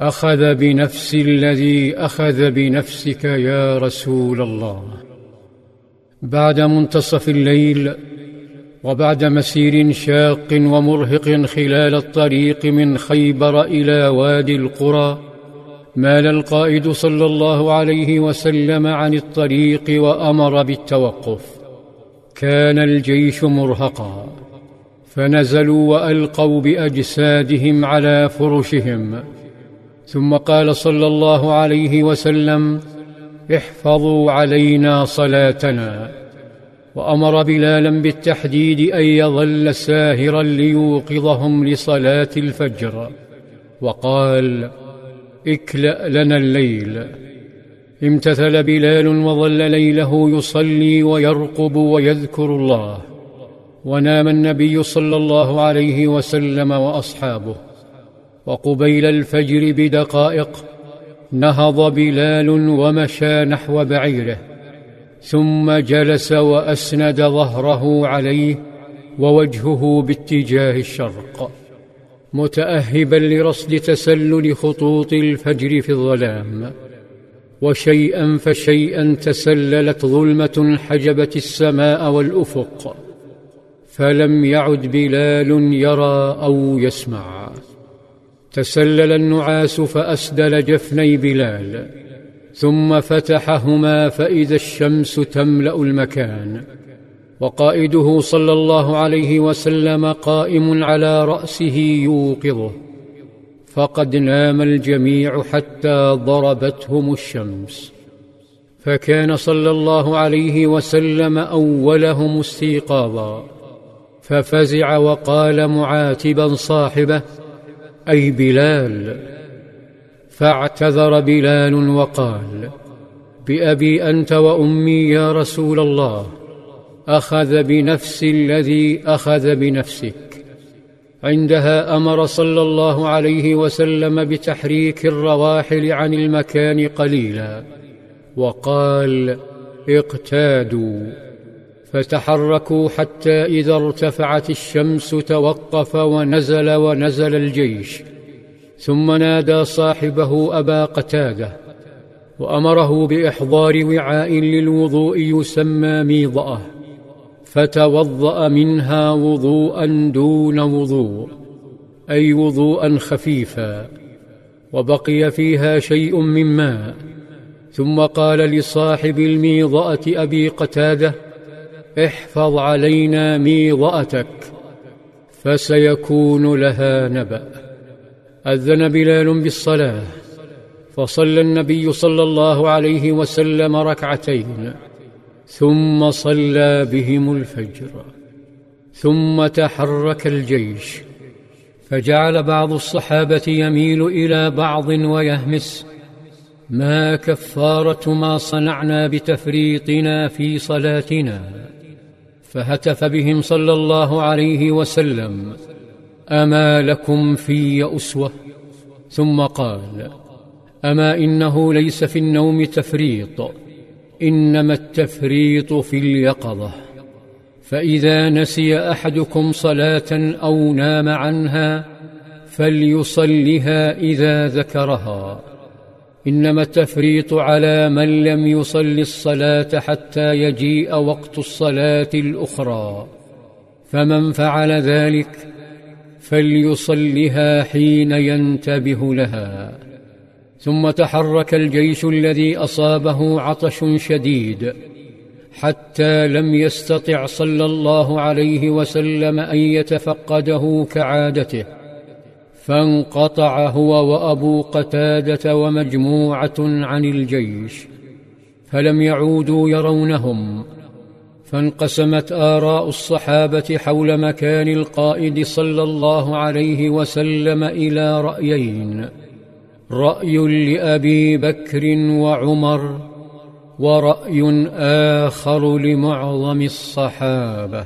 أخذ بنفس الذي أخذ بنفسك يا رسول الله. بعد منتصف الليل وبعد مسير شاق ومرهق خلال الطريق من خيبر إلى وادي القرى مال القائد صلى الله عليه وسلم عن الطريق وأمر بالتوقف. كان الجيش مرهقا فنزلوا وألقوا بأجسادهم على فرشهم. ثم قال صلى الله عليه وسلم احفظوا علينا صلاتنا. وأمر بلالا بالتحديد أن يظل ساهرا ليوقظهم لصلاة الفجر. وقال اكلأ لنا الليل. امتثل بلال وظل ليله يصلي ويرقب ويذكر الله. ونام النبي صلى الله عليه وسلم وأصحابه. وقبيل الفجر بدقائق نهض بلال ومشى نحو بعيره ثم جلس وأسند ظهره عليه ووجهه باتجاه الشرق متأهبا لرصد تسلل خطوط الفجر في الظلام وشيئا فشيئا تسللت ظلمة حجبت السماء والأفق فلم يعد بلال يرى أو يسمع. تسلل النعاس فأسدل جفني بلال ثم فتحهما فإذا الشمس تملأ المكان. وقائده صلى الله عليه وسلم قائم على رأسه يوقظه فقد نام الجميع حتى ضربتهم الشمس. فكان صلى الله عليه وسلم أولهم استيقاظا ففزع وقال معاتبا صاحبه أي بلال فاعتذر بلال وقال بأبي أنت وأمي يا رسول الله أخذ بنفس الذي أخذ بنفسك. عندها أمر صلى الله عليه وسلم بتحريك الرواحل عن المكان قليلا وقال اقتادوا. فتحركوا حتى إذا ارتفعت الشمس توقف ونزل ونزل الجيش. ثم نادى صاحبه أبا قتادة وأمره بإحضار وعاء للوضوء يسمى ميضأه فتوضأ منها وضوءا دون وضوء أي وضوءا خفيفا وبقي فيها شيء من ماء. ثم قال لصاحب الميضأة أبي قتادة احفظ علينا ميضأتك فسيكون لها نبأ. أذن بلال بالصلاة فصلى النبي صلى الله عليه وسلم ركعتين ثم صلى بهم الفجر ثم تحرك الجيش. فجعل بعض الصحابة يميل إلى بعض ويهمس ما كفارة ما صنعنا بتفريطنا في صلاتنا. فهتف بهم صلى الله عليه وسلم أما لكم في أسوة؟ ثم قال أما إنه ليس في النوم تفريط إنما التفريط في اليقظة فإذا نسي أحدكم صلاة أو نام عنها فليصلها إذا ذكرها. إنما التفريط على من لم يصل الصلاة حتى يجيء وقت الصلاة الأخرى. فمن فعل ذلك فليصلها حين ينتبه لها. ثم تحرك الجيش الذي أصابه عطش شديد حتى لم يستطع صلى الله عليه وسلم أن يتفقده كعادته. فانقطع هو وأبو قتادة ومجموعة عن الجيش فلم يعودوا يرونهم فانقسمت آراء الصحابة حول مكان القائد صلى الله عليه وسلم إلى رأيين رأي لأبي بكر وعمر ورأي آخر لمعظم الصحابة.